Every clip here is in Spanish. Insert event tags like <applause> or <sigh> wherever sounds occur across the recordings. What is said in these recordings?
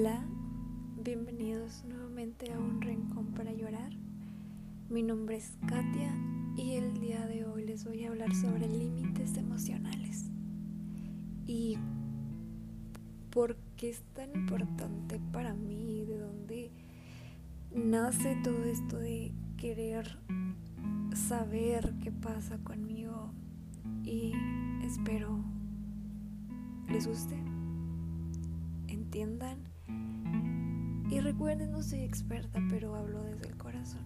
Hola, bienvenidos nuevamente a un rincón para llorar. Mi nombre es Katia y el día de hoy les voy a hablar sobre límites emocionales. Y por qué es tan importante para mí, de dónde nace todo esto de querer saber qué pasa conmigo y espero les guste, entiendan y recuerden no soy experta pero hablo desde el corazón.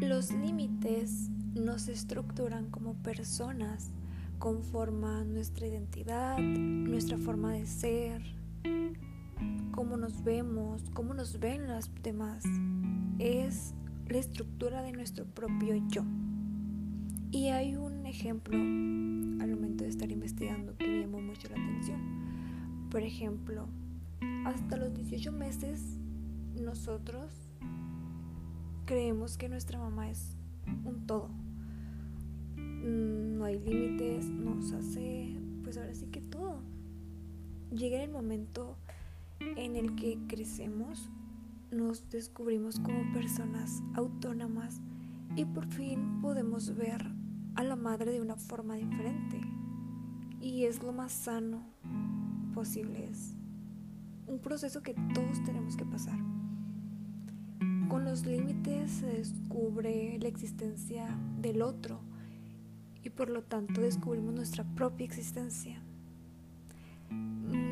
Los límites nos estructuran como personas, conforman nuestra identidad, nuestra forma de ser, cómo nos vemos, cómo nos ven las demás. Es la estructura de nuestro propio yo. Y hay un ejemplo al momento de estar investigando que me llamó mucho la atención. Por ejemplo, hasta los 18 meses nosotros creemos que nuestra mamá es un todo. Mm, no hay límites, nos hace, pues ahora sí que todo. Llega el momento en el que crecemos, nos descubrimos como personas autónomas y por fin podemos ver a la madre de una forma diferente. Y es lo más sano posible. Un proceso que todos tenemos que pasar. Con los límites se descubre la existencia del otro y por lo tanto descubrimos nuestra propia existencia.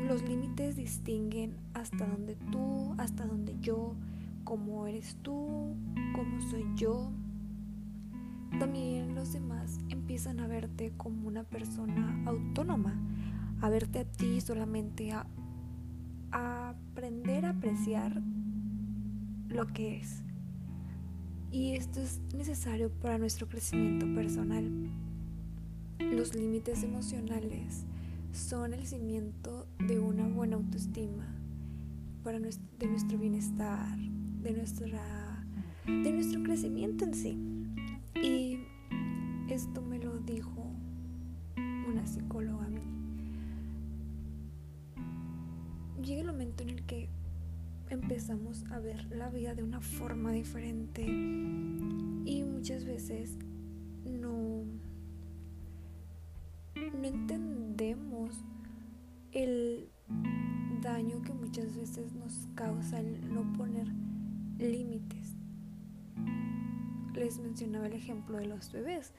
Los límites distinguen hasta donde tú, hasta donde yo, cómo eres tú, cómo soy yo, también los demás empiezan a verte como una persona autónoma, a verte a ti solamente, a, aprender a apreciar lo que es. Y esto es necesario para nuestro crecimiento personal. Los límites emocionales son el cimiento de una buena autoestima, para nuestro, de nuestro bienestar, de, nuestra, de nuestro crecimiento en sí. Y esto me lo dijo una psicóloga a Llega el momento en el que empezamos a ver la vida de una forma diferente y muchas veces no, no entendemos el daño que muchas veces nos causa el no poner límites les mencionaba el ejemplo de los bebés.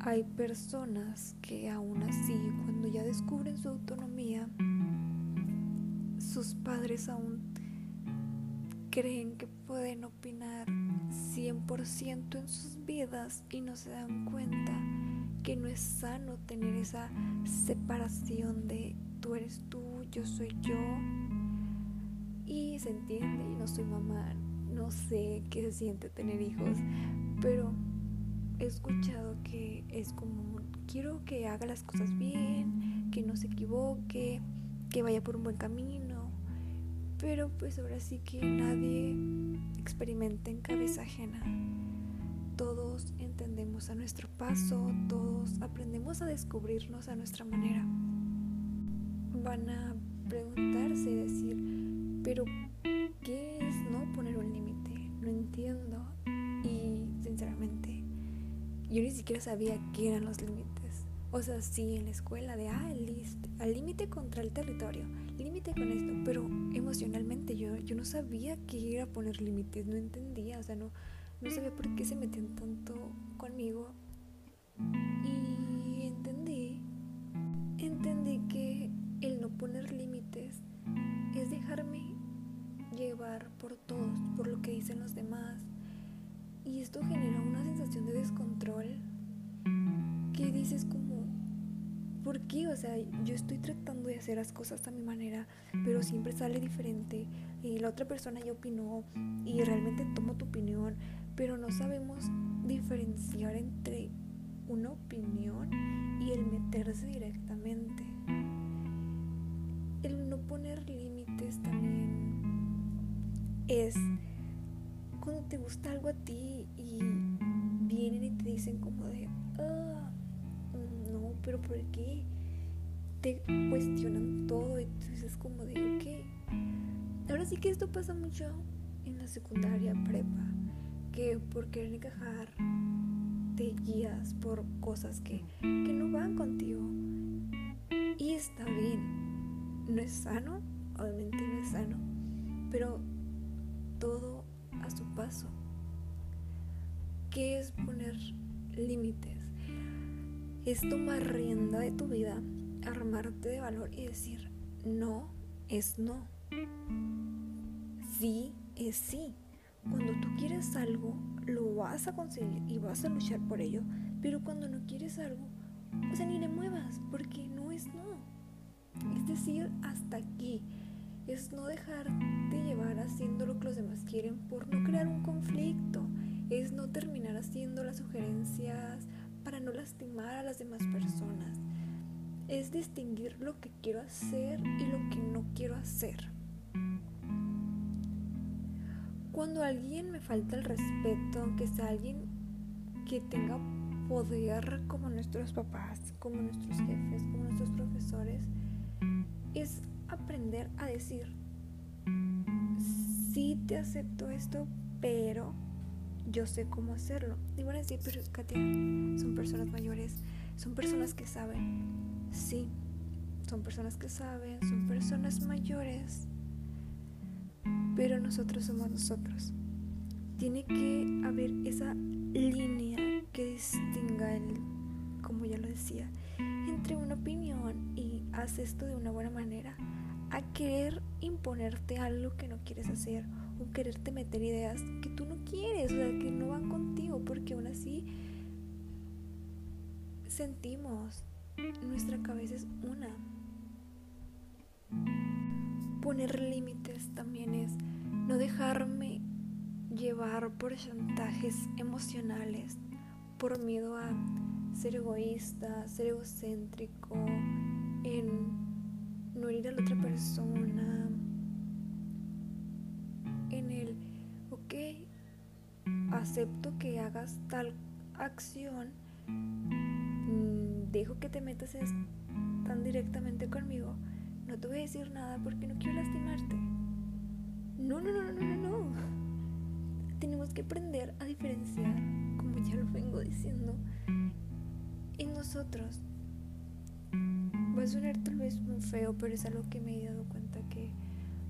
Hay personas que aún así, cuando ya descubren su autonomía, sus padres aún creen que pueden opinar 100% en sus vidas y no se dan cuenta que no es sano tener esa separación de tú eres tú, yo soy yo. Y se entiende, y no soy mamá, no sé qué se siente tener hijos, pero he escuchado que es como, quiero que haga las cosas bien, que no se equivoque, que vaya por un buen camino, pero pues ahora sí que nadie experimenta en cabeza ajena. Todos entendemos a nuestro paso, todos aprendemos a descubrirnos a nuestra manera. Van a preguntarse y decir, pero ¿qué es no poner un límite? no entiendo. Y sinceramente, yo ni siquiera sabía qué eran los límites. O sea, sí, en la escuela de, ah, al límite contra el territorio, límite con esto, pero emocionalmente yo, yo no sabía qué era poner límites, no entendía, o sea, no, no sabía por qué se metían tanto conmigo. Y entendí, entendí que el no poner límites es dejarme llevar por todos, por lo que dicen los demás. Y esto genera una sensación O sea, yo estoy tratando de hacer las cosas a mi manera, pero siempre sale diferente. Y la otra persona ya opinó y realmente tomo tu opinión, pero no sabemos diferenciar entre una opinión y el meterse directamente. El no poner límites también es cuando te gusta algo a ti y vienen y te dicen como de, ah, no, pero ¿por qué? Te cuestionan todo y tú dices como de, ok. Ahora sí que esto pasa mucho en la secundaria, prepa, que por querer encajar te guías por cosas que, que no van contigo. Y está bien, no es sano, obviamente no es sano, pero todo a su paso. ¿Qué es poner límites? Es tomar rienda de tu vida, armarte de valor y decir, no es no. Sí es sí. Cuando tú quieres algo, lo vas a conseguir y vas a luchar por ello. Pero cuando no quieres algo, o sea, ni le muevas, porque no es no. Es decir, hasta aquí. Es no dejarte llevar haciendo lo que los demás quieren por no crear un conflicto. Es no terminar haciendo las sugerencias para no lastimar a las demás personas. Es distinguir lo que quiero hacer y lo que no quiero hacer. Cuando alguien me falta el respeto, aunque sea alguien que tenga poder como nuestros papás, como nuestros jefes, como nuestros profesores, es aprender a decir, sí te acepto esto, pero yo sé cómo hacerlo. Y van a decir, pero Katia, son personas mayores, son personas que saben. Sí, son personas que saben, son personas mayores pero nosotros somos nosotros. Tiene que haber esa línea que distinga, el, como ya lo decía, entre una opinión y haz esto de una buena manera, a querer imponerte algo que no quieres hacer o quererte meter ideas que tú no quieres, o sea, que no van contigo, porque aún así sentimos, nuestra cabeza es una. Poner límites también es no dejarme llevar por chantajes emocionales, por miedo a ser egoísta, ser egocéntrico, en no herir a la otra persona, en el, ok, acepto que hagas tal acción, dejo que te metas tan directamente conmigo, no te voy a decir nada porque no quiero lastimarte. No, no, no, no, no, no. Tenemos que aprender a diferenciar, como ya lo vengo diciendo, en nosotros. Va a sonar tal vez muy feo, pero es algo que me he dado cuenta que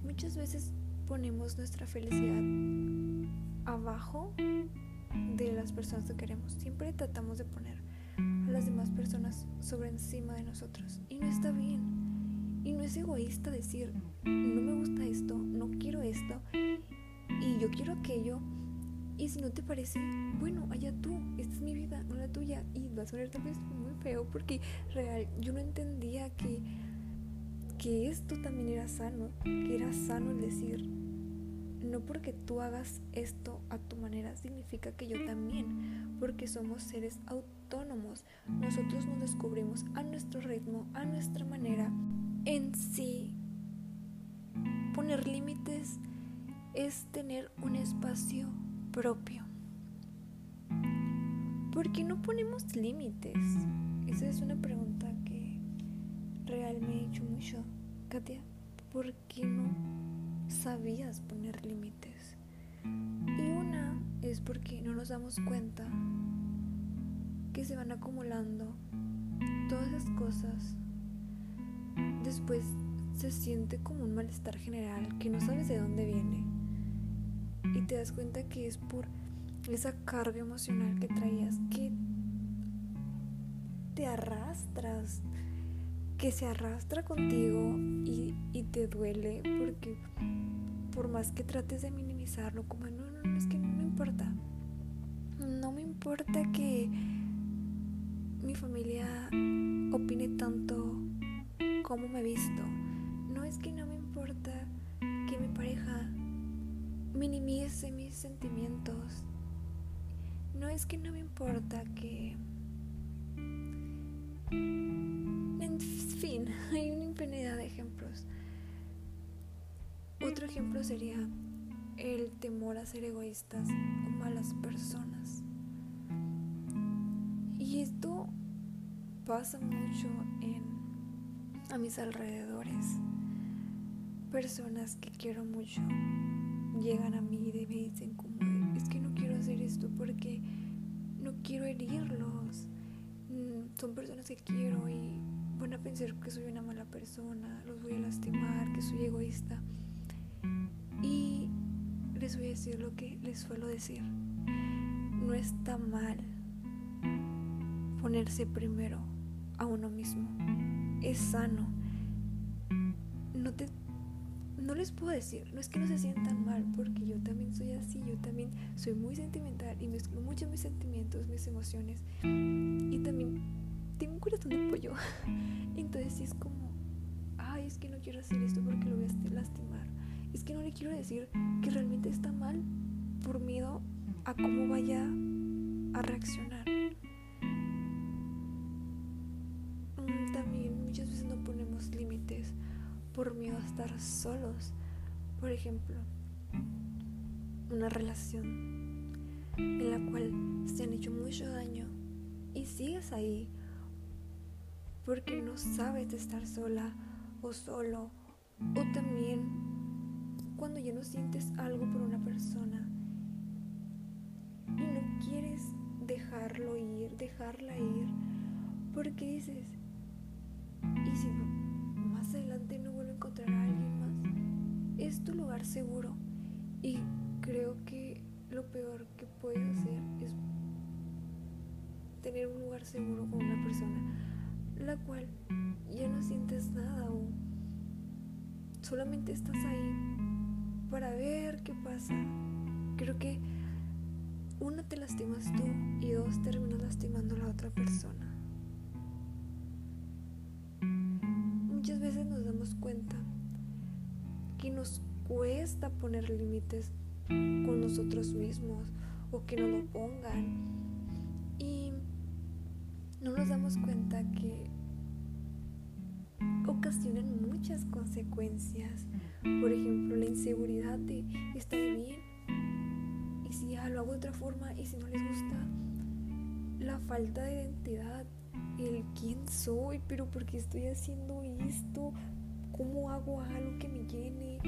muchas veces ponemos nuestra felicidad abajo de las personas que queremos. Siempre tratamos de poner a las demás personas sobre encima de nosotros. Y no está bien. Y no es egoísta decir, no me gusta esto, no quiero esto y yo quiero aquello. Y si no te parece, bueno, allá tú, esta es mi vida, no la tuya. Y va a sonar tal vez muy feo porque real, yo no entendía que, que esto también era sano, que era sano el decir, no porque tú hagas esto a tu manera significa que yo también, porque somos seres autónomos. Nosotros nos descubrimos a nuestro ritmo, a nuestra manera en sí, poner límites es tener un espacio propio. ¿Por qué no ponemos límites? Esa es una pregunta que realmente me he hecho mucho. Katia, ¿por qué no sabías poner límites? Y una es porque no nos damos cuenta que se van acumulando todas esas cosas después se siente como un malestar general que no sabes de dónde viene. Y te das cuenta que es por esa carga emocional que traías, que te arrastras, que se arrastra contigo y, y te duele porque por más que trates de minimizarlo, como no, no, no, es que no me importa. No me importa que mi familia opine tanto cómo me visto. No es que no me importa que mi pareja minimice mis sentimientos. No es que no me importa que... Fin, <laughs> hay una infinidad de ejemplos. Otro ejemplo sería el temor a ser egoístas o malas personas. Y esto pasa mucho en a mis alrededores. Personas que quiero mucho llegan a mí y me dicen como es que no quiero hacer esto porque no quiero herirlos. Mm, son personas que quiero y van a pensar que soy una mala persona, los voy a lastimar, que soy egoísta. Y les voy a decir lo que les suelo decir. No está mal ponerse primero a uno mismo. Es sano. No te no les puedo decir, no es que no se sientan mal, porque yo también soy así, yo también soy muy sentimental y mezclo mucho mis sentimientos, mis emociones y también corazón de pollo. <laughs> Entonces sí es como, ay, es que no quiero hacer esto porque lo voy a lastimar. Es que no le quiero decir que realmente está mal por miedo a cómo vaya a reaccionar. por miedo a estar solos. Por ejemplo, una relación en la cual se han hecho mucho daño y sigues ahí porque no sabes estar sola o solo o también cuando ya no sientes algo por una persona y no quieres dejarlo ir, dejarla ir porque dices, ¿y si más adelante no vuelvo a encontrar a alguien más. Es tu lugar seguro y creo que lo peor que puedes hacer es tener un lugar seguro con una persona la cual ya no sientes nada o solamente estás ahí para ver qué pasa. Creo que uno te lastimas tú y dos terminas lastimando a la otra persona. cuenta que nos cuesta poner límites con nosotros mismos o que nos lo pongan y no nos damos cuenta que ocasionan muchas consecuencias. Por ejemplo, la inseguridad de estar bien y si ya lo hago de otra forma y si no les gusta, la falta de identidad, el quién soy, pero por qué estoy haciendo esto, ¿Cómo hago algo que me llene?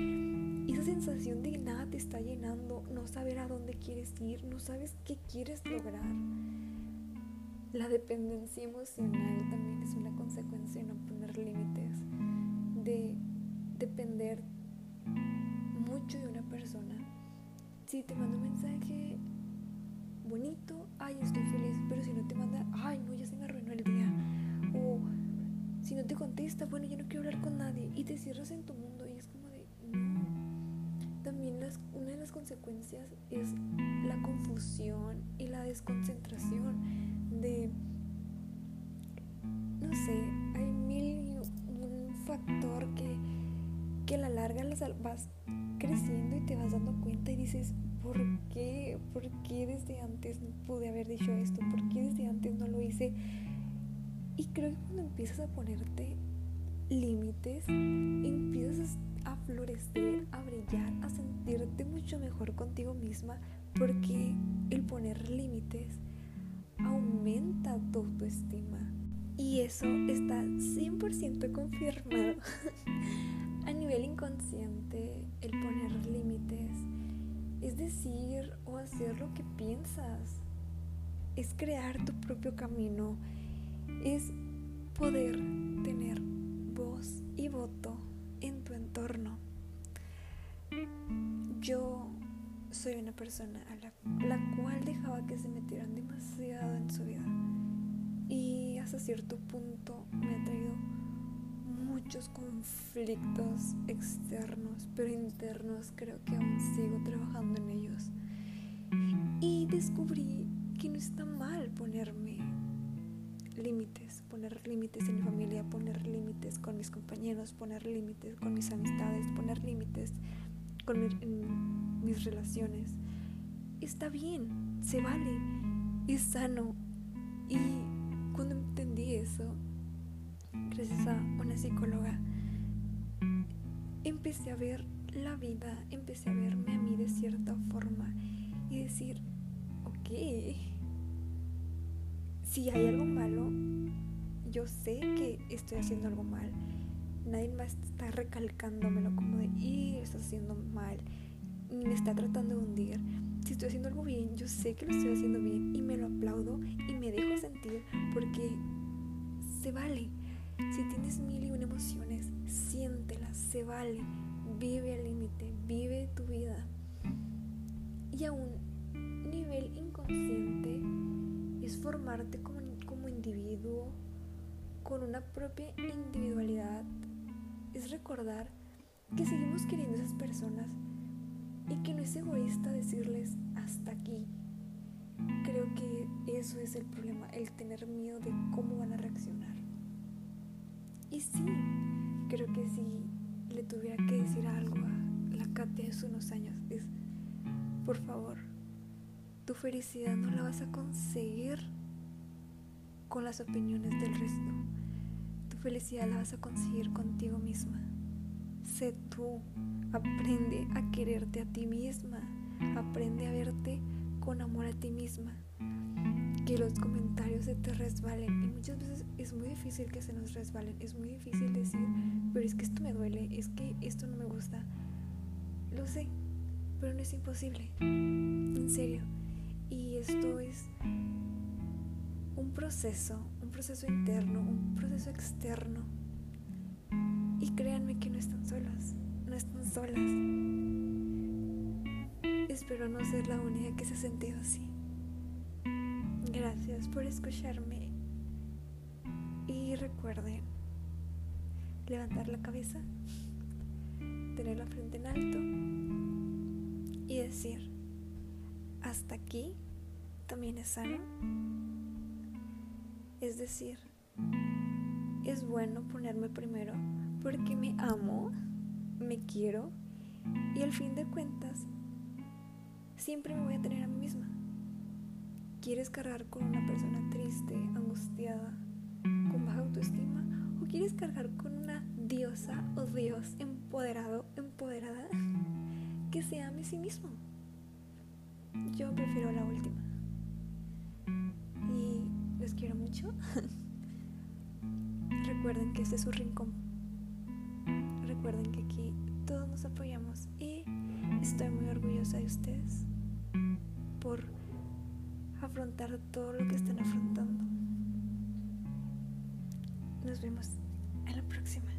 Esa sensación de nada te está llenando, no saber a dónde quieres ir, no sabes qué quieres lograr. La dependencia emocional también es una consecuencia de no poner límites, de depender mucho de una persona. Si te manda un mensaje bonito, ay, estoy feliz, pero si no te manda, ay, no, ya se me arruinó el día. O si no te contesta, bueno, yo no quiero hablar con nadie y te cierras en tu mundo una de las consecuencias es la confusión y la desconcentración de, no sé, hay mil un factor que, que a la larga las vas creciendo y te vas dando cuenta y dices, ¿por qué? ¿Por qué desde antes no pude haber dicho esto? ¿Por qué desde antes no lo hice? Y creo que cuando empiezas a ponerte límites, empiezas a florecer, a brillar, a sentirte mucho mejor contigo misma, porque el poner límites aumenta tu autoestima. Y eso está 100% confirmado. <laughs> a nivel inconsciente, el poner límites es decir o hacer lo que piensas, es crear tu propio camino es poder tener voz y voto en tu entorno. Yo soy una persona a la, cual dejaba que se metieran demasiado en su vida y hasta cierto punto me ha traído muchos conflictos externos, pero internos creo que aún sigo trabajando en ellos. Y descubrí que no está mal ponerme límites, poner límites en mi familia, poner límites con mis compañeros, poner límites con mis amistades, poner límites con mis relaciones. Está bien, se vale, es sano. Y cuando entendí eso, gracias a una psicóloga, empecé a ver la vida, empecé a verme a mí de cierta forma y decir, ok, si hay algo malo, yo sé que estoy haciendo algo mal nadie más está recalcándomelo como de, y estás haciendo mal, me está tratando de hundir. Si estoy haciendo algo bien, yo sé que lo estoy haciendo bien y me lo aplaudo y me dejo sentir porque se vale. Si tienes mil y una emociones, siéntelas, se vale. Vive al límite, vive tu vida. Y a un nivel inconsciente formarte como, como individuo, con una propia individualidad. Es recordar que seguimos queriendo esas personas y que no es egoísta decirles hasta aquí. Creo que eso es el problema, el tener miedo de cómo van a reaccionar. Y sí, creo que si le tuviera que decir algo a la Katia hace unos años es, por favor, tu felicidad no la vas a conseguir con las opiniones del resto. Tu felicidad la vas a conseguir contigo misma. Sé tú, aprende a quererte a ti misma, aprende a verte con amor a ti misma. Que los comentarios se te resbalen y muchas veces es muy difícil que se nos resbalen, es muy difícil decir, pero es que esto me duele, es que esto no me gusta. Lo sé, pero no es imposible, en serio. Y esto es un proceso, un proceso interno, un proceso externo. Y créanme que no están solas, no están solas. Espero no ser la única que se ha sentido así. Gracias por escucharme. Y recuerden levantar la cabeza, tener la frente en alto y decir, hasta aquí también es sano. Es decir, es bueno ponerme primero porque me amo, me quiero y al fin de cuentas siempre me voy a tener a mí misma. ¿Quieres cargar con una persona triste, angustiada, con baja autoestima? ¿O quieres cargar con una diosa o dios empoderado, empoderada, que se ame a sí mismo? Yo prefiero la última. Y los quiero mucho. <laughs> Recuerden que este es su rincón. Recuerden que aquí todos nos apoyamos y estoy muy orgullosa de ustedes por afrontar todo lo que están afrontando. Nos vemos en la próxima.